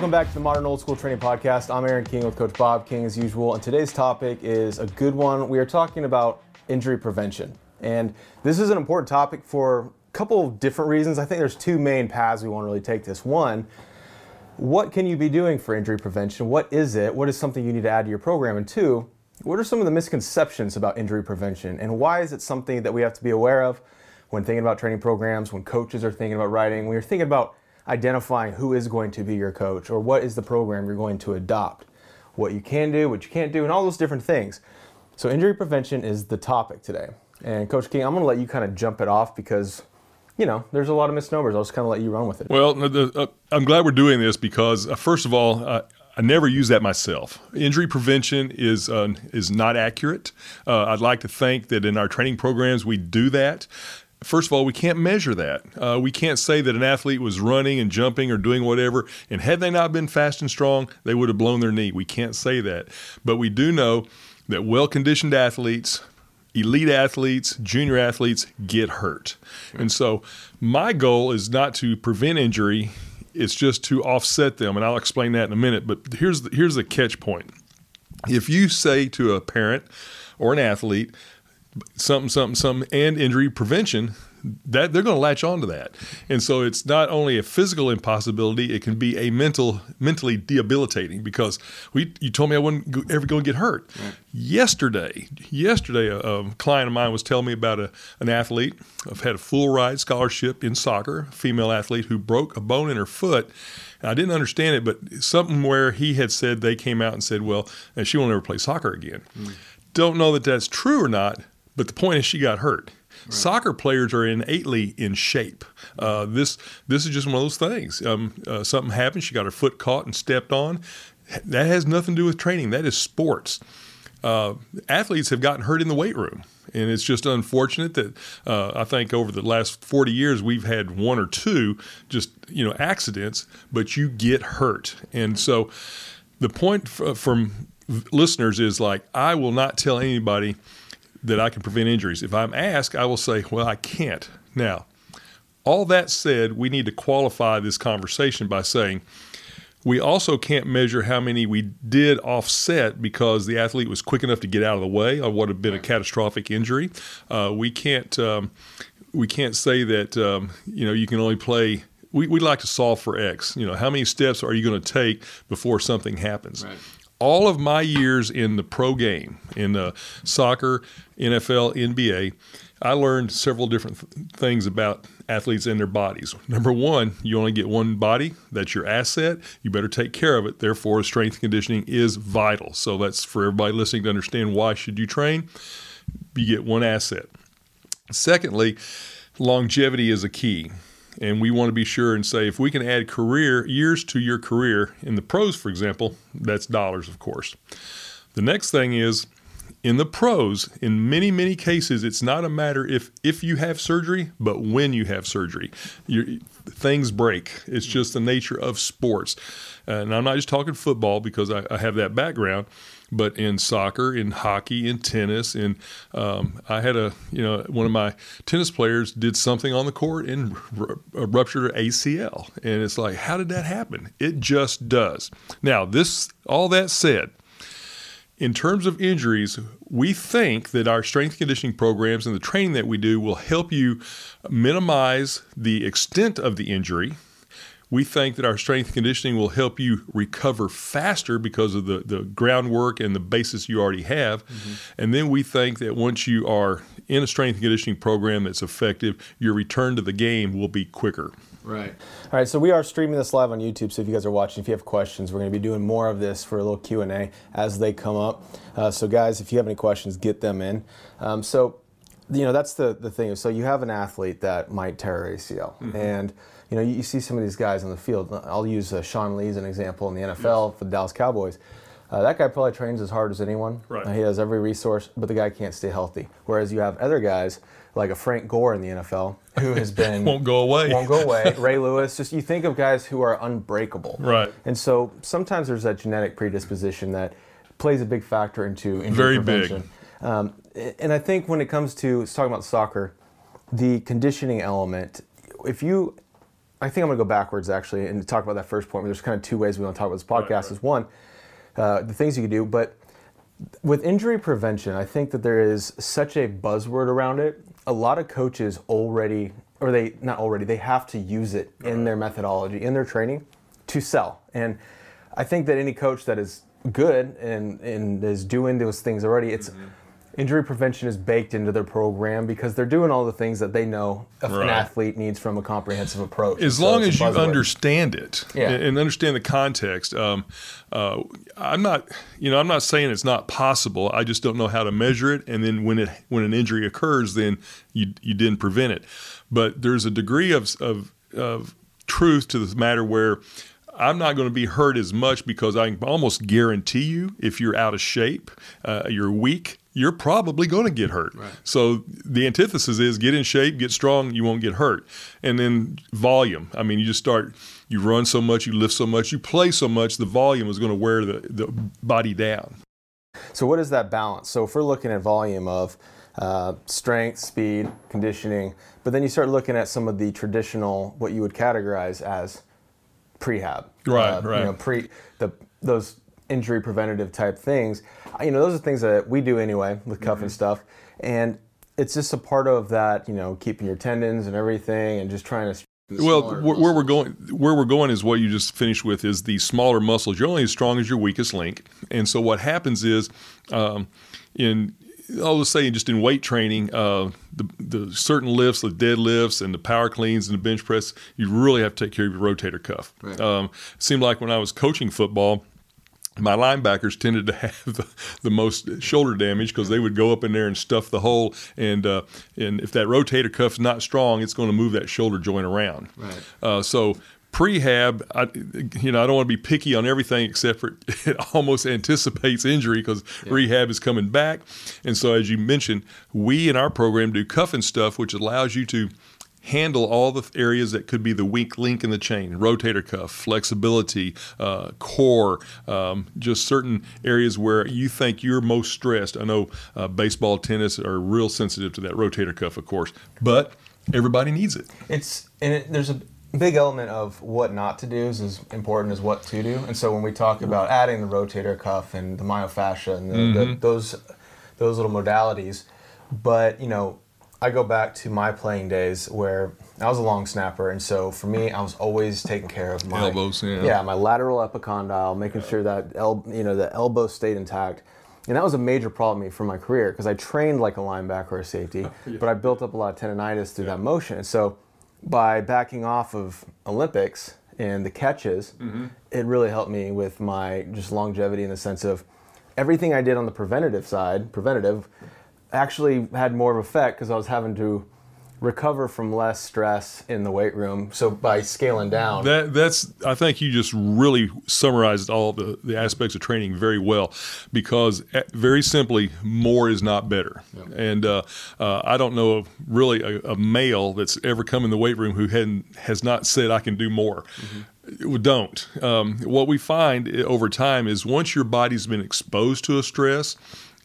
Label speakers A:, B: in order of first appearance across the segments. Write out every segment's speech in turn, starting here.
A: Welcome back to the Modern Old School Training Podcast. I'm Aaron King with Coach Bob King as usual, and today's topic is a good one. We are talking about injury prevention. And this is an important topic for a couple of different reasons. I think there's two main paths we want to really take this. One, what can you be doing for injury prevention? What is it? What is something you need to add to your program? And two, what are some of the misconceptions about injury prevention? And why is it something that we have to be aware of when thinking about training programs, when coaches are thinking about writing, when you're thinking about identifying who is going to be your coach or what is the program you're going to adopt, what you can do, what you can't do, and all those different things. So, injury prevention is the topic today. And Coach King, I'm going to let you kind of jump it off because you know, there's a lot of misnomers. I'll just kind of let you run with it.
B: Well, the, uh, I'm glad we're doing this because, uh, first of all, uh, I never use that myself. Injury prevention is uh, is not accurate. Uh, I'd like to think that in our training programs we do that. First of all, we can't measure that. Uh, we can't say that an athlete was running and jumping or doing whatever, and had they not been fast and strong, they would have blown their knee. We can't say that. But we do know that well conditioned athletes elite athletes, junior athletes get hurt. And so my goal is not to prevent injury, it's just to offset them. And I'll explain that in a minute. But here's the, here's the catch point. If you say to a parent or an athlete, something, something, something, and injury prevention, that they're going to latch on to that. And so it's not only a physical impossibility, it can be a mental mentally debilitating because we you told me I wouldn't ever go and get hurt. Right. Yesterday, yesterday a, a, client of mine was telling me about a, an athlete. I've had a full ride scholarship in soccer, a female athlete who broke a bone in her foot. I didn't understand it, but something where he had said they came out and said, well, she will never play soccer again. Mm. Don't know that that's true or not, but the point is she got hurt. Right. Soccer players are innately in shape. Uh, this this is just one of those things. Um, uh, something happened. She got her foot caught and stepped on. That has nothing to do with training. That is sports. Uh, athletes have gotten hurt in the weight room. And it's just unfortunate that uh, I think over the last 40 years we've had one or two just you know accidents, but you get hurt. And so the point f- from listeners is like I will not tell anybody that I can prevent injuries. If I'm asked, I will say, well, I can't. Now, all that said, we need to qualify this conversation by saying we also can't measure how many we did offset because the athlete was quick enough to get out of the way of what had been a catastrophic injury. Uh, we can't um, we can't say that um, you know you can only play. We, we like to solve for X. You know, how many steps are you going to take before something happens? Right all of my years in the pro game, in uh, soccer, NFL, NBA, I learned several different th- things about athletes and their bodies. Number one, you only get one body. That's your asset. You better take care of it. Therefore, strength conditioning is vital. So that's for everybody listening to understand why should you train. You get one asset. Secondly, longevity is a key and we want to be sure and say if we can add career years to your career in the pros, for example, that's dollars, of course. The next thing is in the pros, in many many cases, it's not a matter if if you have surgery, but when you have surgery. Things break. It's just the nature of sports, uh, and I'm not just talking football because I, I have that background but in soccer, in hockey, in tennis, and um, I had a you know one of my tennis players did something on the court and r- ruptured her ACL, and it's like how did that happen? It just does. Now this all that said. In terms of injuries, we think that our strength conditioning programs and the training that we do will help you minimize the extent of the injury, we think that our strength conditioning will help you recover faster because of the, the groundwork and the basis you already have. Mm-hmm. And then we think that once you are in a strength conditioning program that's effective, your return to the game will be quicker.
A: Right. All right. So we are streaming this live on YouTube. So if you guys are watching, if you have questions, we're going to be doing more of this for a little Q and A as they come up. Uh, so guys, if you have any questions, get them in. Um, so, you know, that's the the thing. So you have an athlete that might tear ACL, mm-hmm. and you know, you, you, see some of these guys on the field. I'll use uh, Sean Lee as an example in the NFL yes. for the Dallas Cowboys. Uh, that guy probably trains as hard as anyone.
B: Right. Uh,
A: he has every resource, but the guy can't stay healthy. Whereas you have other guys like a Frank Gore in the NFL who has been
B: won't go away.
A: Won't go away. Ray Lewis. Just you think of guys who are unbreakable.
B: Right.
A: And so sometimes there's that genetic predisposition that plays a big factor into injury
B: Very
A: prevention.
B: big.
A: Um, and I think when it comes to talking about soccer, the conditioning element, if you I think I'm going to go backwards actually and talk about that first point. There's kind of two ways we want to talk about this podcast.
B: Right, right.
A: Is one, uh, the things you can do, but with injury prevention, I think that there is such a buzzword around it. A lot of coaches already, or they not already, they have to use it in their methodology, in their training, to sell. And I think that any coach that is good and, and is doing those things already, it's injury prevention is baked into their program because they're doing all the things that they know a- an athlete needs from a comprehensive approach.
B: as
A: So
B: long as you understand it
A: Yeah.
B: and, and understand the context um, uh, i'm not you know i'm not saying it's not possible. I just don't know how to measure it. And then when it when an injury occurs then you you didn't prevent it. But there's a degree of of, of truth to this matter where I'm not going to be hurt as much because I can almost guarantee you if you're out of shape, uh, you're weak, you're probably going to get hurt. So the antithesis is get in shape, get strong, you won't get hurt. And then volume. I mean, you just start, you run so much, you lift so much, you play so much, the volume is going to wear the, the body down.
A: So what is that balance? So if we're looking at volume of uh, strength, speed, conditioning, but then you start looking at some of the traditional, what you would categorize as prehab,
B: Right,
A: uh,
B: right.
A: You know, pre the those injury preventative type things. You know, those are things that we do anyway with cuff
B: Mm-hmm.
A: and stuff, and it's just a part of that. You know, keeping your tendons and everything, and just trying to.
B: Well, where, where we're going, where we're going is what you just finished with is the smaller muscles. You're only as strong as your weakest link, and so what happens is, um, in I'll just say just in weight training, uh, the the certain lifts, the deadlifts, and the power cleans and the bench press, you really have to take care of your rotator cuff. Um, it seemed like when I was coaching football my linebackers tended to have the, the most shoulder damage because they would go up in there and stuff the hole, and uh, and if that rotator cuff's not strong, it's going to move that shoulder joint around.
A: Right.
B: Uh, so prehab, I, you know, I don't want to be picky on everything except for it almost anticipates injury because rehab is coming back, and so as you mentioned, we in our program do cuff and stuff, which allows you to handle all the areas that could be the weak link in the chain rotator cuff flexibility uh, core um, just certain areas where you think you're most stressed. I know uh, baseball tennis are real sensitive to that rotator cuff of course but everybody needs it.
A: It's and it, there's a big element of what not to do is as important as what to do. And so when we talk about adding the rotator cuff and the myofascia and the, the, those those little modalities, but you know, I go back to my playing days where I was a long snapper, and so for me, I was always taking care of my
B: Elbows, yeah.
A: yeah, my lateral epicondyle, making sure that el- you know the elbow stayed intact. And that was a major problem for my career because I trained like a linebacker or a safety, but I built up a lot of tendonitis through that motion. And so by backing off of Olympics and the catches, mm-hmm. it really helped me with my just longevity in the sense of everything I did on the preventative side, preventative, actually had more of effect because I was having to recover from less stress in the weight room. So by scaling down,
B: That that's I think you just really summarized all the, the aspects of training very well because eh, very simply more is not better and uh, uh, I don't know of really a, a male that's ever come in the weight room who hadn't has not said I can do more. We Don't. Um, what we find eh, over time is once your body's been exposed to a stress,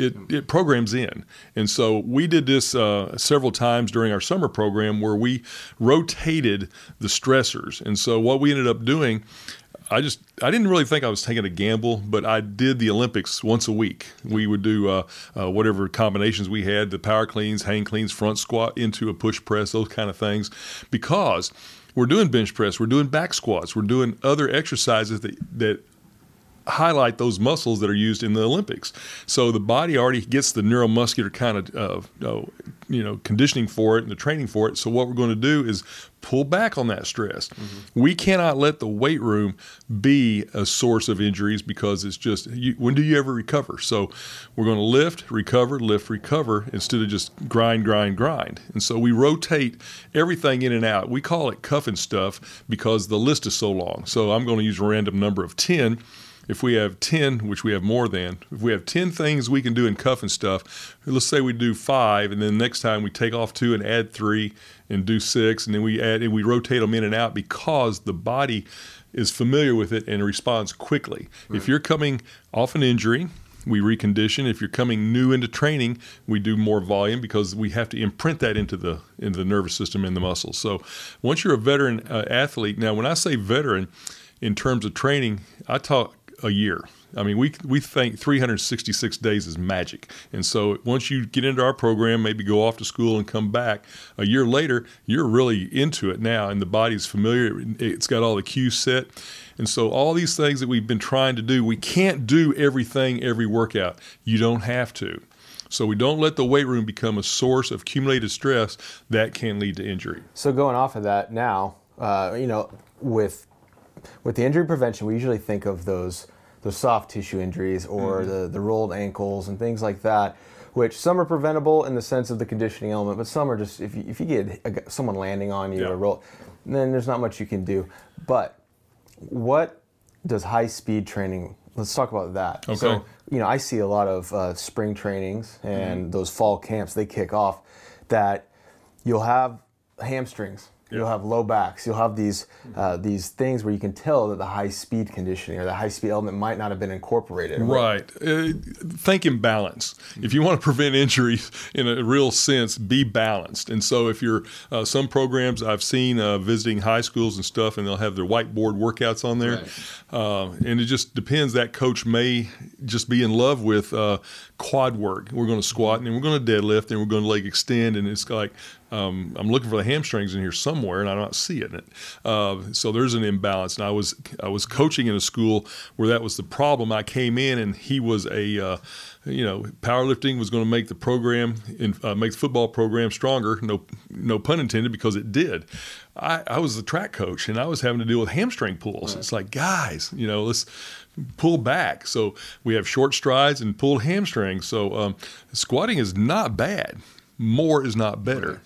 B: it, it programs in. And so we did this uh, several times during our summer program where we rotated the stressors. And so what we ended up doing, I just I didn't really think I was taking a gamble, but I did the Olympics once a week. We would do uh, uh, whatever combinations we had, the power cleans, hang cleans, front squat into a push press, those kind of things, because we're doing bench press, we're doing back squats, we're doing other exercises that that highlight those muscles that are used in the Olympics. So the body already gets the neuromuscular kind of uh, uh, you know conditioning for it and the training for it. So what we're going to do is pull back on that stress. We cannot let the weight room be a source of injuries because it's just you, when do you ever recover? So we're going to lift, recover, lift, recover instead of just grind, grind, grind. And so we rotate everything in and out. We call it cuff and stuff because the list is so long. So I'm going to use a random number of 10 if we have 10, which we have more than, if we have 10 things we can do in cuff and stuff, let's say we do five, and then next time we take off two and add three and do six, and then we add and we rotate them in and out because the body is familiar with it and responds quickly. If you're coming off an injury, we recondition. If you're coming new into training, we do more volume because we have to imprint that into the into the nervous system and the muscles. So once you're a veteran uh, athlete, now when I say veteran, in terms of training, I talk a year. I mean, we we think 366 days is magic, and so once you get into our program, maybe go off to school and come back a year later, you're really into it now, and the body's familiar. It's got all the cues set, and so all these things that we've been trying to do, we can't do everything every workout. You don't have to. So we don't let the weight room become a source of accumulated stress that can lead to injury.
A: So going off of that now, uh, you know, with with the injury prevention, we usually think of those those soft tissue injuries or mm-hmm. the, the rolled ankles and things like that, which some are preventable in the sense of the conditioning element, but some are just if you, if you get a, someone landing on you yeah. or roll, then there's not much you can do. But what does high speed training? Let's talk about that.
B: Okay.
A: So you know, I see a lot of uh, spring trainings and mm-hmm. those fall camps. They kick off that you'll have hamstrings You'll have low backs. You'll have these uh, these things where you can tell that the high speed conditioning or the high speed element might not have been incorporated.
B: Right. Uh, think in balance. If you want to prevent injuries in a real sense, be balanced. And so, if you're uh, some programs I've seen uh, visiting high schools and stuff, and they'll have their whiteboard workouts on there, right. Uh, and it just depends. That coach may just be in love with uh, quad work. We're going to squat and then we're going to deadlift and we're going to leg extend, and it's like um, I'm looking for the hamstrings in here somewhere, and I'm not seeing it. Uh, so there's an imbalance. And I was I was coaching in a school where that was the problem. I came in, and he was a uh, you know powerlifting was going to make the program in, uh, make the football program stronger. No no pun intended, because it did. I, I was the track coach, and I was having to deal with hamstring pulls. Right. It's like guys, you know, let's pull back. So we have short strides and pulled hamstrings. So um, squatting is not bad. More is not better.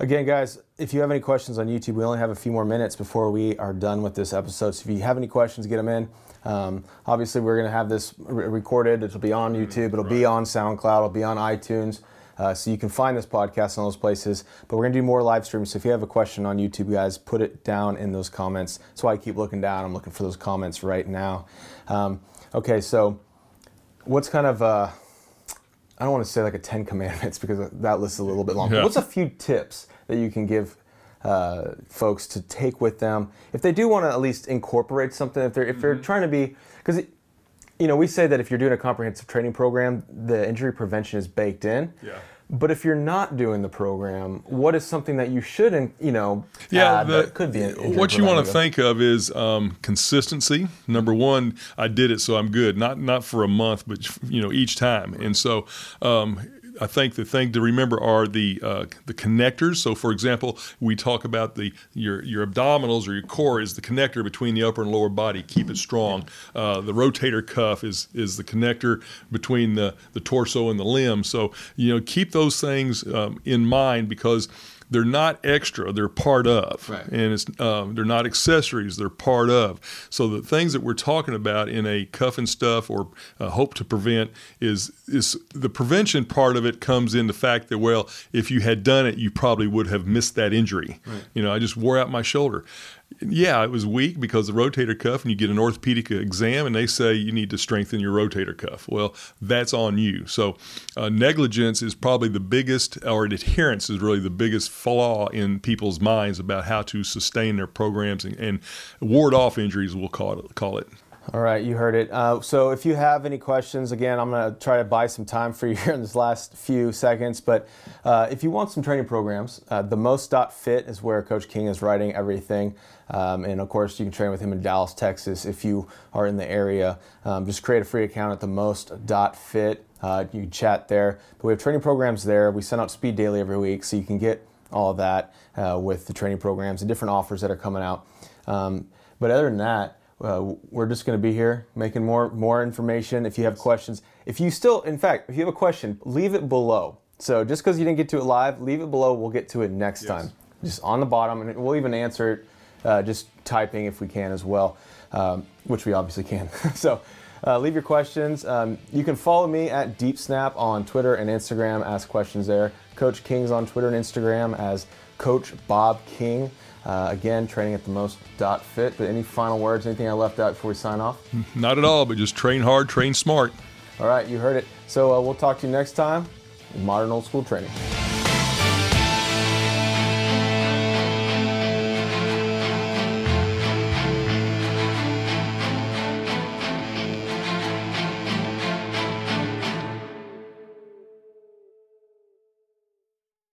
A: Again, guys, if you have any questions on YouTube, we only have a few more minutes before we are done with this episode. So if you have any questions, get them in. Um, obviously, we're going to have this re- recorded. It'll be on YouTube. It'll right. be on SoundCloud. It'll be on iTunes. Uh, so you can find this podcast in those places. But we're going to do more live streams. So if you have a question on YouTube, guys, put it down in those comments. That's why I keep looking down. I'm looking for those comments right now. Um, okay, so what's kind of uh, I don't want to say like a Ten Commandments because that list is a little bit long. Yeah. What's a few tips that you can give uh, folks to take with them if they do want to at least incorporate something? If they're if they're mm-hmm. trying to be because you know we say that if you're doing a comprehensive training program, the injury prevention is baked in.
B: Yeah.
A: But if you're not doing the program, what is something that you shouldn't, you know,
B: yeah,
A: the, could be
B: what you want to think of is um, consistency. Number one, I did it, so I'm good. Not not for a month, but you know, each time. And so um, I think the thing to remember are the uh, the connectors. So, for example, we talk about the your your abdominals or your core is the connector between the upper and lower body. Keep it strong. Uh, the rotator cuff is is the connector between the the torso and the limb. So, you know, keep those things um, in mind because they're not extra; they're part of,
A: right.
B: and it's um, they're not accessories; they're part of. So the things that we're talking about in a cuff and stuff or uh, hope to prevent is is the prevention part of it comes in the fact that well, if you had done it, you probably would have missed that injury. Right. You know, I just wore out my shoulder yeah, it was weak because the rotator cuff, and you get an orthopedic exam, and they say you need to strengthen your rotator cuff. Well, that's on you. So, uh, negligence is probably the biggest, or adherence is really the biggest flaw in people's minds about how to sustain their programs and, and ward off injuries. We'll call it. Call it.
A: All right, you heard it. Uh, so if you have any questions, again, I'm going to try to buy some time for you here in this last few seconds. But uh, if you want some training programs, uh, the most.fit is where Coach King is writing everything. Um, and of course, you can train with him in Dallas, Texas if you are in the area. Um, just create a free account at the most.fit. Uh, you can chat there. But we have training programs there. We send out Speed Daily every week, so you can get all of that uh, with the training programs and different offers that are coming out. Um, but other than that, uh, we're just going to be here making more more information. If you have questions, if you still, in fact, if you have a question, leave it below. So just because you didn't get to it live, leave it below. We'll get to it next yes. time. Just on the bottom, and we'll even answer it uh, just typing if we can as well, um, which we obviously can. so. Uh, leave your questions. Um, you can follow me at Deep Snap on Twitter and Instagram. Ask questions there. Coach King's on Twitter and Instagram as Coach Bob King. Uh, again, training at the most dot fit. But any final words, anything I left out before we sign off?
B: Not at all, but just train hard, train smart.
A: All right, you heard it. So uh, we'll talk to you next time in Modern Old School Training.